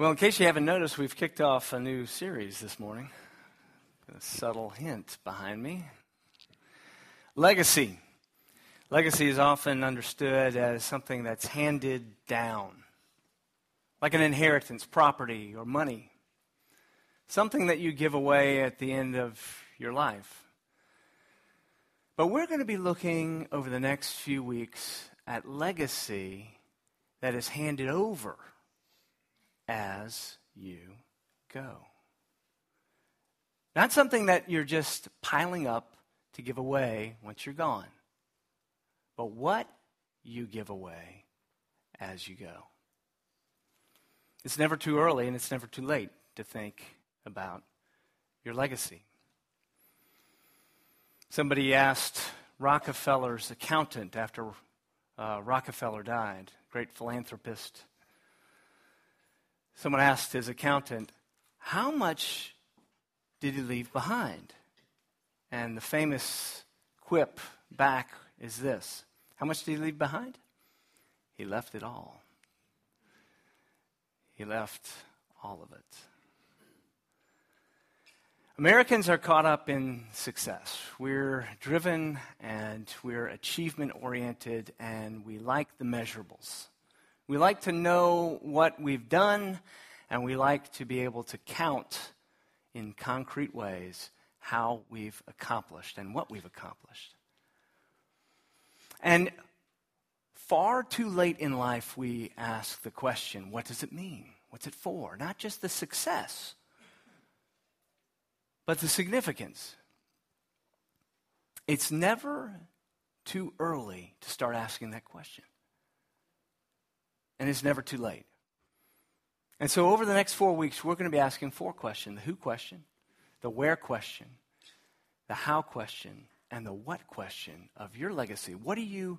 Well, in case you haven't noticed, we've kicked off a new series this morning. A subtle hint behind me. Legacy. Legacy is often understood as something that's handed down, like an inheritance, property, or money. Something that you give away at the end of your life. But we're going to be looking over the next few weeks at legacy that is handed over as you go. Not something that you're just piling up to give away once you're gone, but what you give away as you go. It's never too early and it's never too late to think about your legacy. Somebody asked Rockefeller's accountant after uh, Rockefeller died, great philanthropist Someone asked his accountant, How much did he leave behind? And the famous quip back is this How much did he leave behind? He left it all. He left all of it. Americans are caught up in success. We're driven and we're achievement oriented and we like the measurables. We like to know what we've done, and we like to be able to count in concrete ways how we've accomplished and what we've accomplished. And far too late in life, we ask the question what does it mean? What's it for? Not just the success, but the significance. It's never too early to start asking that question and it's never too late. And so, over the next four weeks, we're going to be asking four questions the who question, the where question, the how question, and the what question of your legacy. What are you,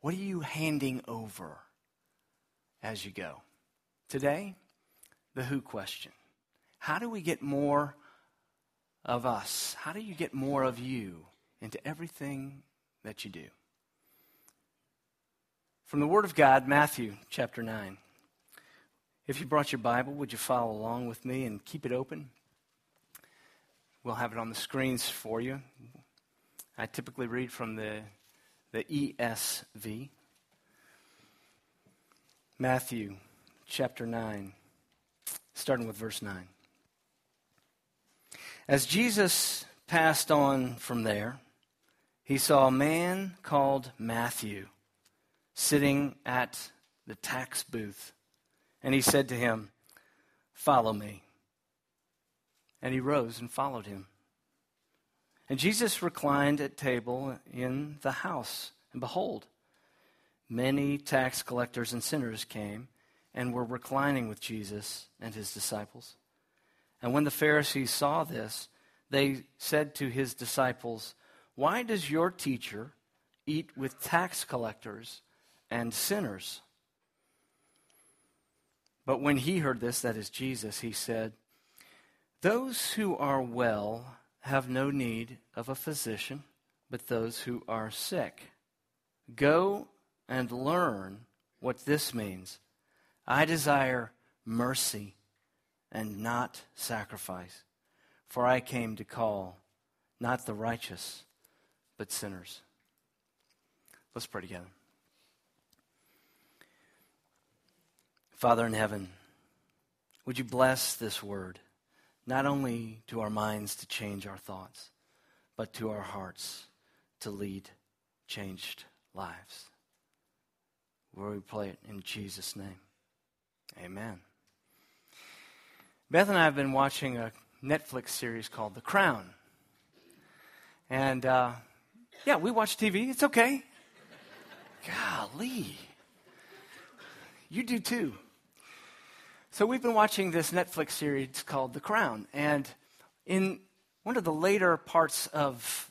what are you handing over as you go? Today, the who question. How do we get more of us? How do you get more of you into everything that you do? From the Word of God, Matthew chapter 9. If you brought your Bible, would you follow along with me and keep it open? We'll have it on the screens for you. I typically read from the, the ESV. Matthew chapter 9, starting with verse 9. As Jesus passed on from there, he saw a man called Matthew sitting at the tax booth. And he said to him, Follow me. And he rose and followed him. And Jesus reclined at table in the house. And behold, many tax collectors and sinners came and were reclining with Jesus and his disciples. And when the Pharisees saw this, they said to his disciples, Why does your teacher eat with tax collectors and sinners. But when he heard this, that is Jesus, he said, Those who are well have no need of a physician, but those who are sick. Go and learn what this means. I desire mercy and not sacrifice, for I came to call not the righteous, but sinners. Let's pray together. Father in heaven, would you bless this word, not only to our minds to change our thoughts, but to our hearts to lead changed lives. Where we pray it in Jesus' name. Amen. Beth and I have been watching a Netflix series called The Crown. And uh, yeah, we watch TV. It's okay. Golly. You do too. So we've been watching this Netflix series called The Crown, and in one of the later parts of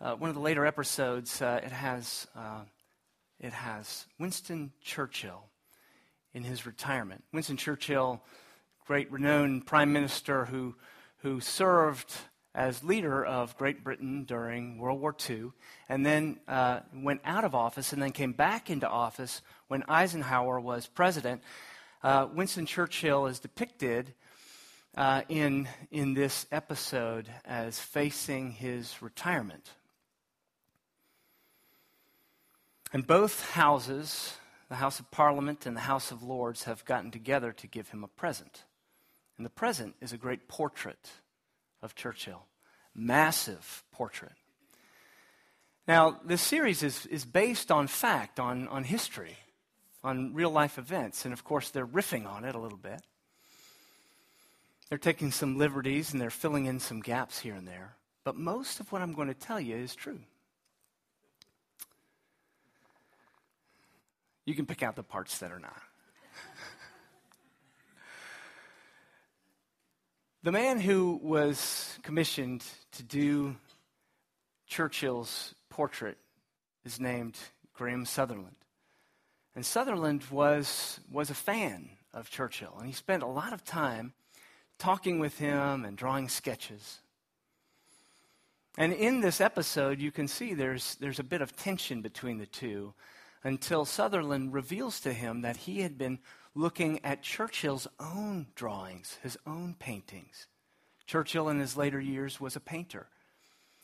uh, one of the later episodes, uh, it has uh, it has Winston Churchill in his retirement. Winston Churchill, great renowned prime minister who who served as leader of Great Britain during World War II, and then uh, went out of office, and then came back into office when Eisenhower was president Uh, Winston Churchill is depicted uh, in, in this episode as facing his retirement. And both houses, the House of Parliament and the House of Lords, have gotten together to give him a present. And the present is a great portrait of Churchill, massive portrait. Now, this series is, is based on fact, on, on history, on real life events. And of course, they're riffing on it a little bit. They're taking some liberties and they're filling in some gaps here and there. But most of what I'm going to tell you is true. You can pick out the parts that are not. the man who was commissioned to do Churchill's portrait is named Graham Sutherland. And Sutherland was, was a fan of Churchill, and he spent a lot of time talking with him and drawing sketches. And in this episode, you can see there's, there's a bit of tension between the two until Sutherland reveals to him that he had been looking at Churchill's own drawings, his own paintings. Churchill, in his later years, was a painter.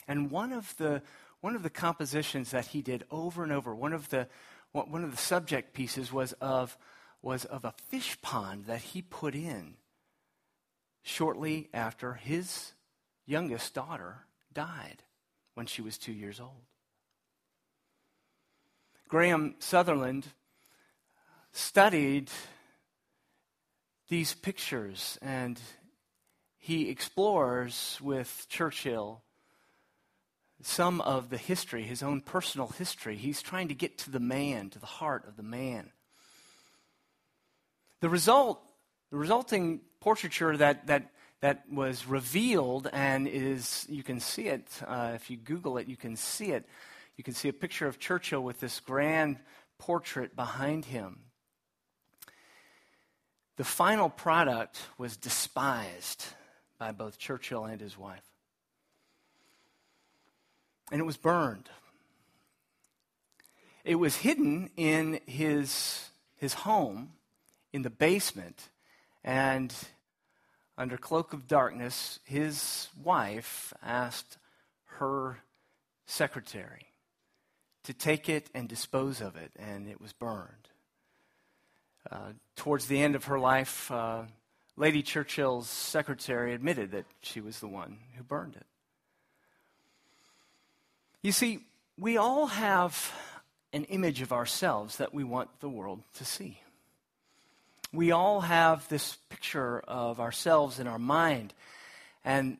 And one of the, one of the compositions that he did over and over, one of the, one of the subject pieces was of, was of a fish pond that he put in shortly after his youngest daughter died when she was two years old. Graham Sutherland studied these pictures and he explores with Churchill some of the history, his own personal history. He's trying to get to the man, to the heart of the man. The result, the resulting portraiture that, that, that was revealed and is, you can see it, uh, if you Google it, you can see it. You can see a picture of Churchill with this grand portrait behind him. The final product was despised by both Churchill and his wife. And it was burned. It was hidden in his, his home in the basement, and under cloak of darkness, his wife asked her secretary to take it and dispose of it, and it was burned. Uh, towards the end of her life, uh, Lady Churchill's secretary admitted that she was the one who burned it. You see, we all have an image of ourselves that we want the world to see. We all have this picture of ourselves in our mind, and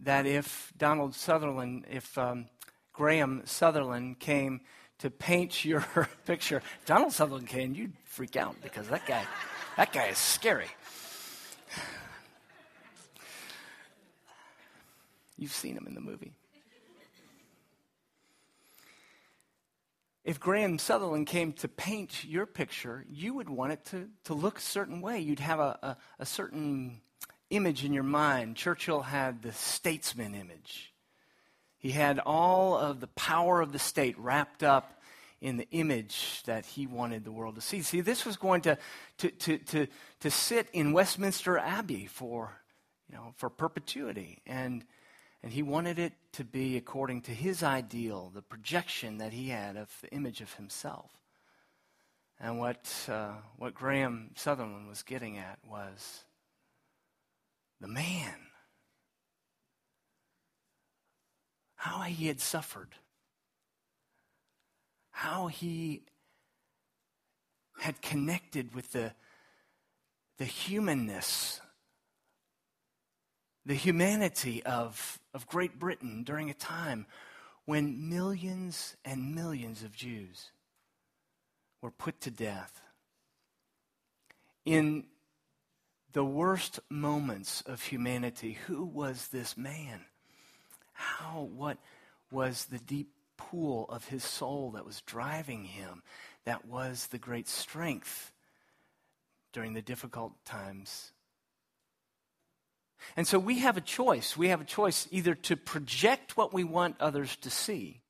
that if Donald Sutherland, if um, Graham Sutherland came to paint your picture, Donald Sutherland came, you'd freak out because that guy, that guy is scary. You've seen him in the movie. If Graham Sutherland came to paint your picture, you would want it to, to look a certain way. You'd have a, a, a certain image in your mind. Churchill had the statesman image. He had all of the power of the state wrapped up in the image that he wanted the world to see. See, this was going to, to, to, to, to sit in Westminster Abbey for, you know, for perpetuity. And and he wanted it to be according to his ideal, the projection that he had of the image of himself. And what, uh, what Graham Sutherland was getting at was the man. How he had suffered. How he had connected with the, the humanness the humanity of, of Great Britain during a time when millions and millions of Jews were put to death. In the worst moments of humanity, who was this man? How, what was the deep pool of his soul that was driving him? That was the great strength during the difficult times and so we have a choice. We have a choice either to project what we want others to see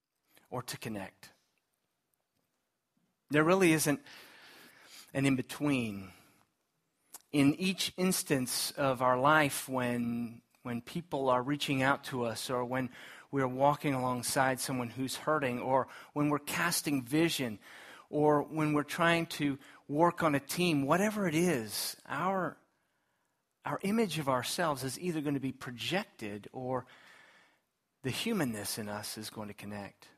or to connect. There really isn't an in between. in each instance of our life when, when people are reaching out to us or when we're walking alongside someone who's hurting or when we're casting vision or when we're trying to work on a team, whatever it is, our, our image of ourselves is either going to be projected or the humanness in us is going to connect.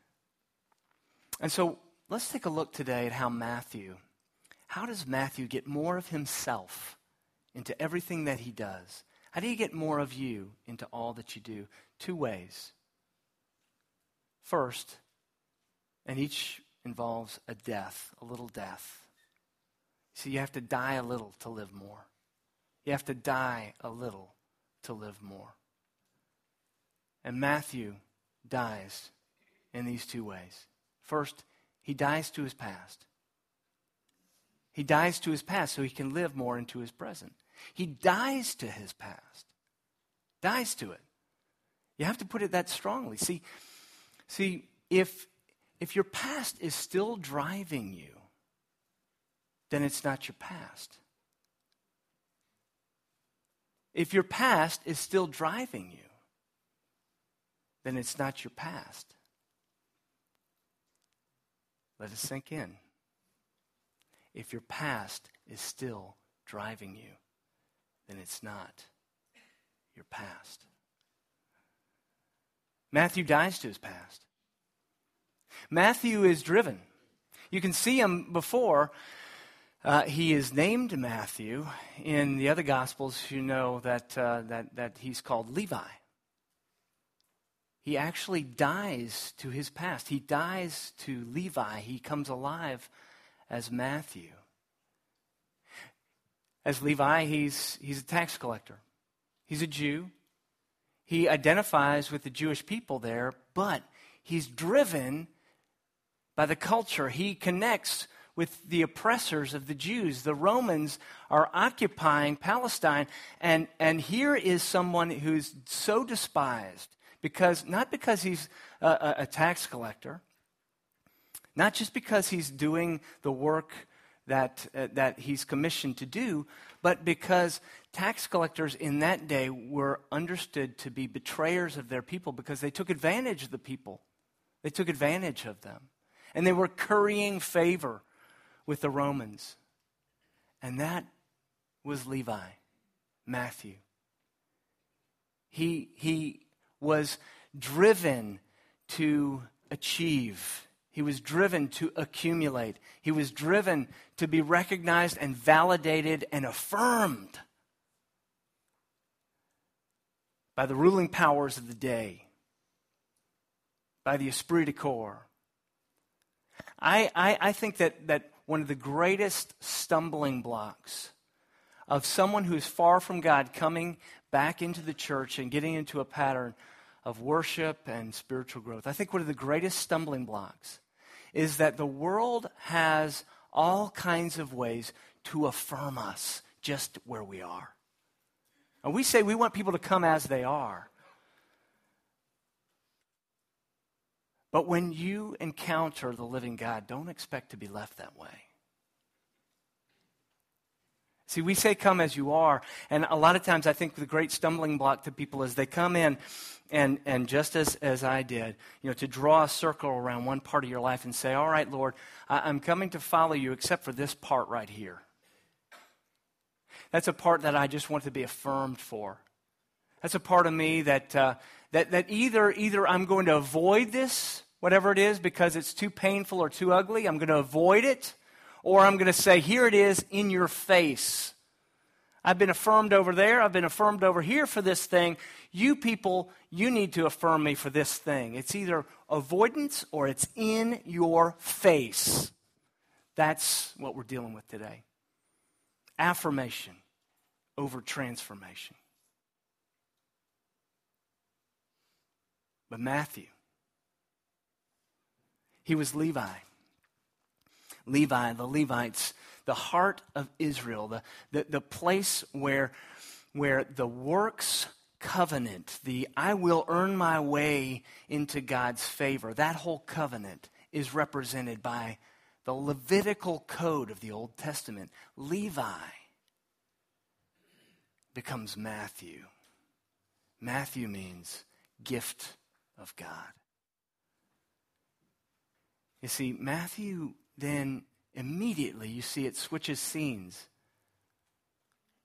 And so let's take a look today at how Matthew, how does Matthew get more of himself into everything that he does? How do you get more of you into all that you do? Two ways. First, and each involves a death, a little death. See, you have to die a little to live more. You have to die a little to live more. And Matthew dies in these two ways. First, he dies to his past. He dies to his past so he can live more into his present. He dies to his past. Dies to it. You have to put it that strongly. See, see, if if your past is still driving you, then it's not your past. If your past is still driving you, then it's not your past. Let it sink in. If your past is still driving you, then it's not your past. Matthew dies to his past. Matthew is driven. You can see him before. Uh, he is named Matthew. In the other Gospels, you know that, uh, that, that he's called Levi. He actually dies to his past. He dies to Levi. He comes alive as Matthew. As Levi, he's, he's a tax collector, he's a Jew. He identifies with the Jewish people there, but he's driven by the culture. He connects with the oppressors of the Jews. The Romans are occupying Palestine, and, and here is someone who's so despised because not because he's a, a tax collector, not just because he's doing the work that, uh, that he's commissioned to do, but because tax collectors in that day were understood to be betrayers of their people because they took advantage of the people. They took advantage of them and they were currying favor with the Romans. And that was Levi, Matthew. He, he was driven to achieve. He was driven to accumulate. He was driven to be recognized and validated and affirmed by the ruling powers of the day, by the esprit de corps, I, I, I think that, that one of the greatest stumbling blocks of someone who's far from God coming back into the church and getting into a pattern of worship and spiritual growth, I think one of the greatest stumbling blocks is that the world has all kinds of ways to affirm us just where we are. And we say we want people to come as they are. But when you encounter the living God, don't expect to be left that way. See, we say come as you are, and a lot of times I think the great stumbling block to people is they come in and, and just as, as I did, you know, to draw a circle around one part of your life and say, all right, Lord, I'm coming to follow you except for this part right here. That's a part that I just want to be affirmed for. That's a part of me that, uh, that, that either, either I'm going to avoid this, whatever it is, because it's too painful or too ugly, I'm going to avoid it, or I'm going to say, here it is in your face. I've been affirmed over there. I've been affirmed over here for this thing. You people, you need to affirm me for this thing. It's either avoidance or it's in your face. That's what we're dealing with today. Affirmation over transformation. But Matthew, he was Levi. Levi, the Levites, the heart of Israel, the, the, the place where, where the works covenant, the I will earn my way into God's favor, that whole covenant is represented by the Levitical code of the Old Testament. Levi becomes Matthew. Matthew means gift of God. You see, Matthew then immediately, you see, it switches scenes.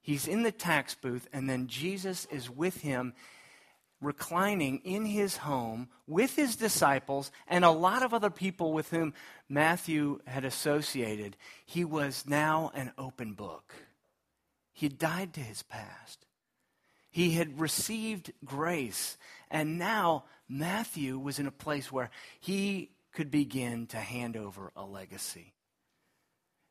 He's in the tax booth, and then Jesus is with him, reclining in his home with his disciples and a lot of other people with whom Matthew had associated. He was now an open book. He died to his past. He had received grace, and now Matthew was in a place where he could begin to hand over a legacy.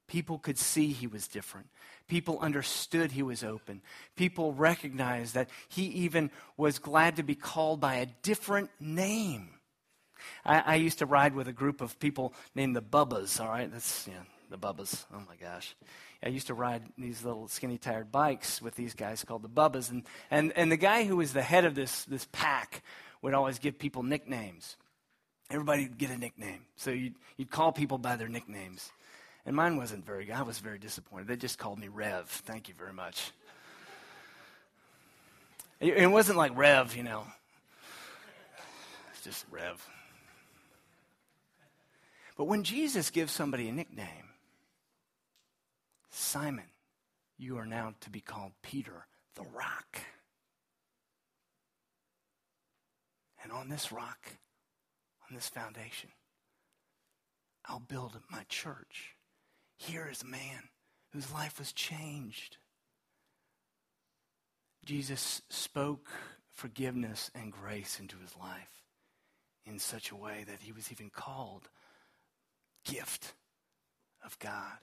People could see he was different. People understood he was open. People recognized that he even was glad to be called by a different name. I, I used to ride with a group of people named the Bubbas, all right? That's, yeah, the Bubbas. Oh my gosh. I used to ride these little skinny tired bikes with these guys called the Bubbas. And, and, and the guy who was the head of this, this pack would always give people nicknames. Everybody would get a nickname. So you'd, you'd call people by their nicknames. And mine wasn't very good. I was very disappointed. They just called me Rev. Thank you very much. It wasn't like Rev, you know. It's just Rev. But when Jesus gives somebody a nickname, Simon, you are now to be called Peter, the rock. And on this rock, on this foundation, I'll build my church. Here is a man whose life was changed. Jesus spoke forgiveness and grace into his life in such a way that he was even called gift of God.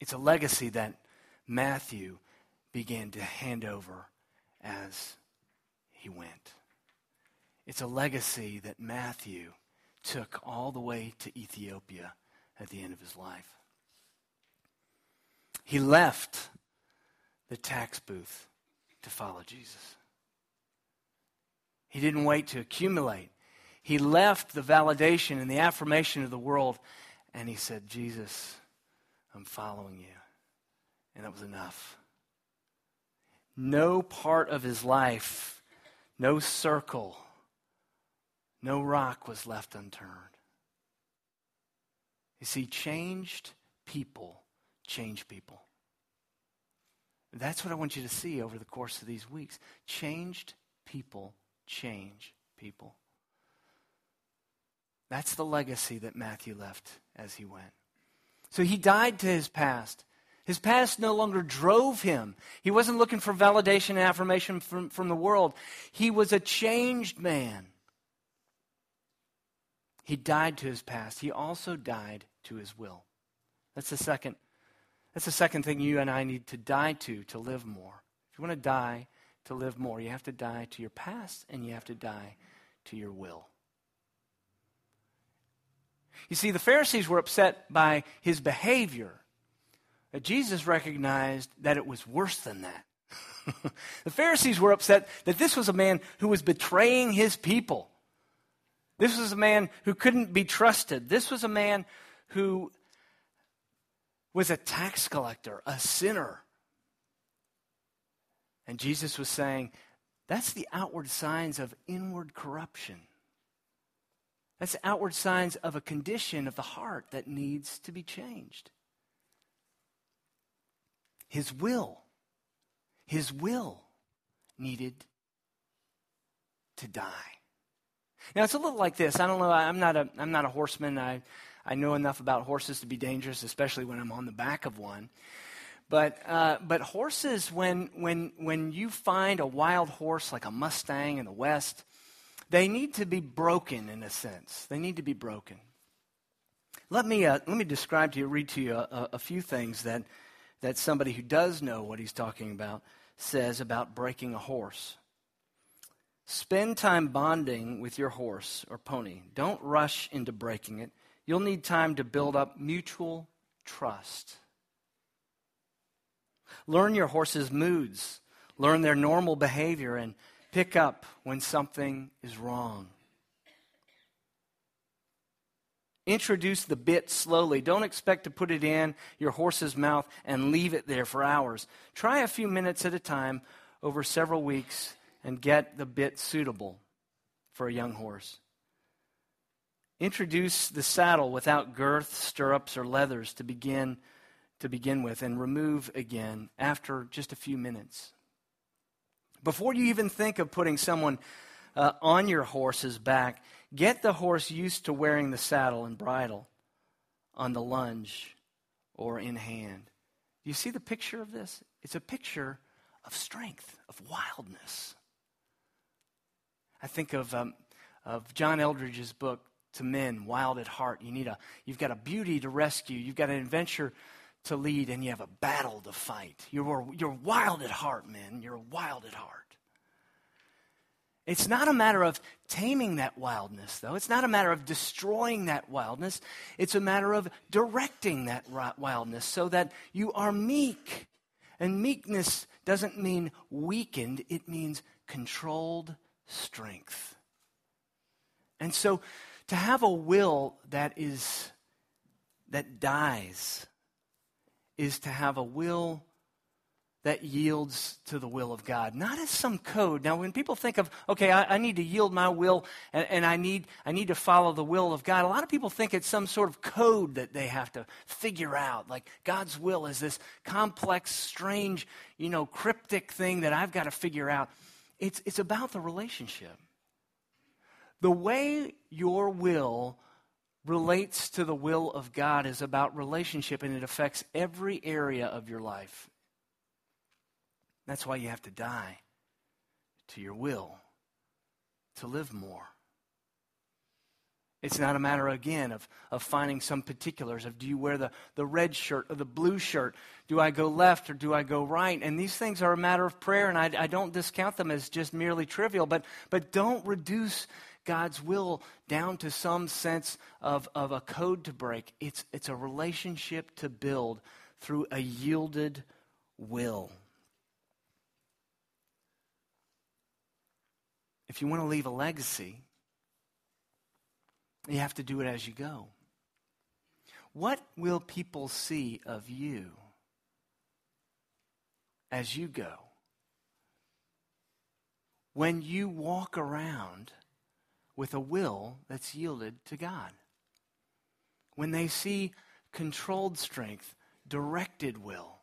It's a legacy that Matthew began to hand over as he went. It's a legacy that Matthew took all the way to Ethiopia at the end of his life. He left the tax booth to follow Jesus. He didn't wait to accumulate. He left the validation and the affirmation of the world and he said, Jesus, I'm following you. And that was enough. No part of his life, no circle, no rock was left unturned. You see, changed people change people. That's what I want you to see over the course of these weeks. Changed people change people. That's the legacy that Matthew left as he went. So he died to his past. His past no longer drove him. He wasn't looking for validation and affirmation from, from the world. He was a changed man. He died to his past. He also died to his will. That's the second. That's the second thing you and I need to die to to live more. If you want to die to live more, you have to die to your past and you have to die to your will. You see, the Pharisees were upset by his behavior. But Jesus recognized that it was worse than that. the Pharisees were upset that this was a man who was betraying his people. This was a man who couldn't be trusted. This was a man who was a tax collector, a sinner. And Jesus was saying, that's the outward signs of inward corruption. That's outward signs of a condition of the heart that needs to be changed. His will, his will needed to die. Now it's a little like this. I don't know. I'm not a I'm not a horseman. I I know enough about horses to be dangerous, especially when I'm on the back of one. But uh, but horses, when when when you find a wild horse like a Mustang in the West, they need to be broken in a sense. They need to be broken. Let me, uh, let me describe to you, read to you a, a few things that, that somebody who does know what he's talking about says about breaking a horse. Spend time bonding with your horse or pony. Don't rush into breaking it. You'll need time to build up mutual trust. Learn your horse's moods, learn their normal behavior, and pick up when something is wrong. Introduce the bit slowly. Don't expect to put it in your horse's mouth and leave it there for hours. Try a few minutes at a time over several weeks and get the bit suitable for a young horse. Introduce the saddle without girth, stirrups, or leathers to begin to begin with and remove again after just a few minutes. Before you even think of putting someone uh, on your horse's back, get the horse used to wearing the saddle and bridle on the lunge or in hand. You see the picture of this? It's a picture of strength, of wildness. I think of, um, of John Eldredge's book, To Men, Wild at Heart. You need a, you've got a beauty to rescue, you've got an adventure to lead, and you have a battle to fight. You're, you're wild at heart, men. You're wild at heart. It's not a matter of taming that wildness, though. It's not a matter of destroying that wildness. It's a matter of directing that wildness so that you are meek. And meekness doesn't mean weakened, it means controlled strength. And so to have a will that is that dies is to have a will that yields to the will of God, not as some code. Now, when people think of, okay, I, I need to yield my will and, and, I, need, I need to follow the will of God, a lot of people think it's some sort of code that they have to figure out. Like God's will is this complex, strange, you know, cryptic thing that I've got to figure out. It's, it's about the relationship. The way your will relates to the will of God is about relationship and it affects every area of your life. That's why you have to die to your will to live more. It's not a matter, again, of, of finding some particulars of do you wear the, the red shirt or the blue shirt? Do I go left or do I go right? And these things are a matter of prayer, and I, I don't discount them as just merely trivial, but, but don't reduce God's will down to some sense of, of a code to break. It's, it's a relationship to build through a yielded will. If you want to leave a legacy, you have to do it as you go. What will people see of you as you go? When you walk around with a will that's yielded to God. When they see controlled strength, directed will,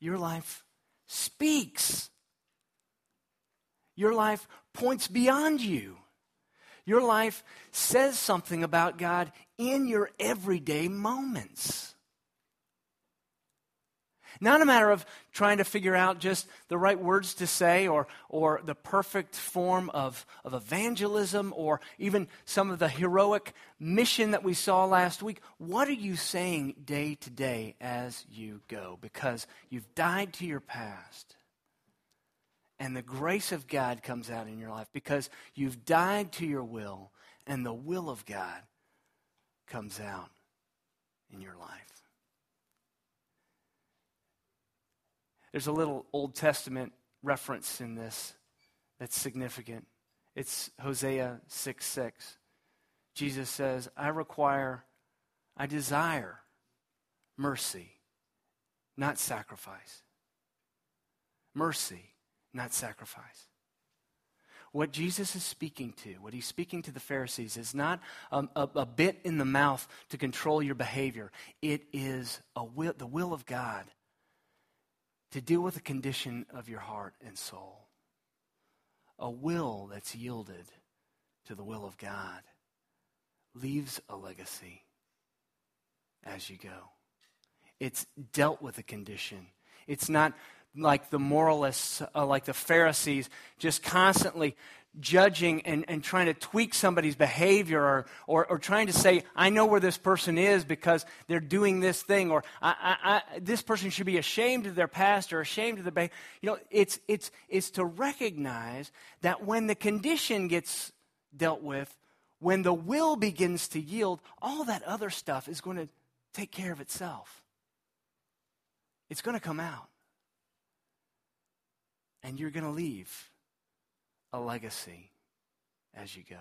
your life speaks. Your life points beyond you. Your life says something about God in your everyday moments. Not a matter of trying to figure out just the right words to say or, or the perfect form of, of evangelism or even some of the heroic mission that we saw last week. What are you saying day to day as you go? Because you've died to your past. And the grace of God comes out in your life because you've died to your will, and the will of God comes out in your life. There's a little Old Testament reference in this that's significant. It's Hosea 6 6. Jesus says, I require, I desire mercy, not sacrifice. Mercy, not sacrifice. What Jesus is speaking to, what he's speaking to the Pharisees, is not a, a, a bit in the mouth to control your behavior. It is a will, the will of God to deal with the condition of your heart and soul. A will that's yielded to the will of God leaves a legacy as you go. It's dealt with a condition. It's not like the moralists, uh, like the Pharisees, just constantly judging and, and trying to tweak somebody's behavior or, or, or, trying to say, I know where this person is because they're doing this thing, or I, I, I, this person should be ashamed of their past or ashamed of their behavior. You know, it's, it's, it's to recognize that when the condition gets dealt with, when the will begins to yield, all that other stuff is going to take care of itself. It's going to come out. And you're going to leave a legacy as you go.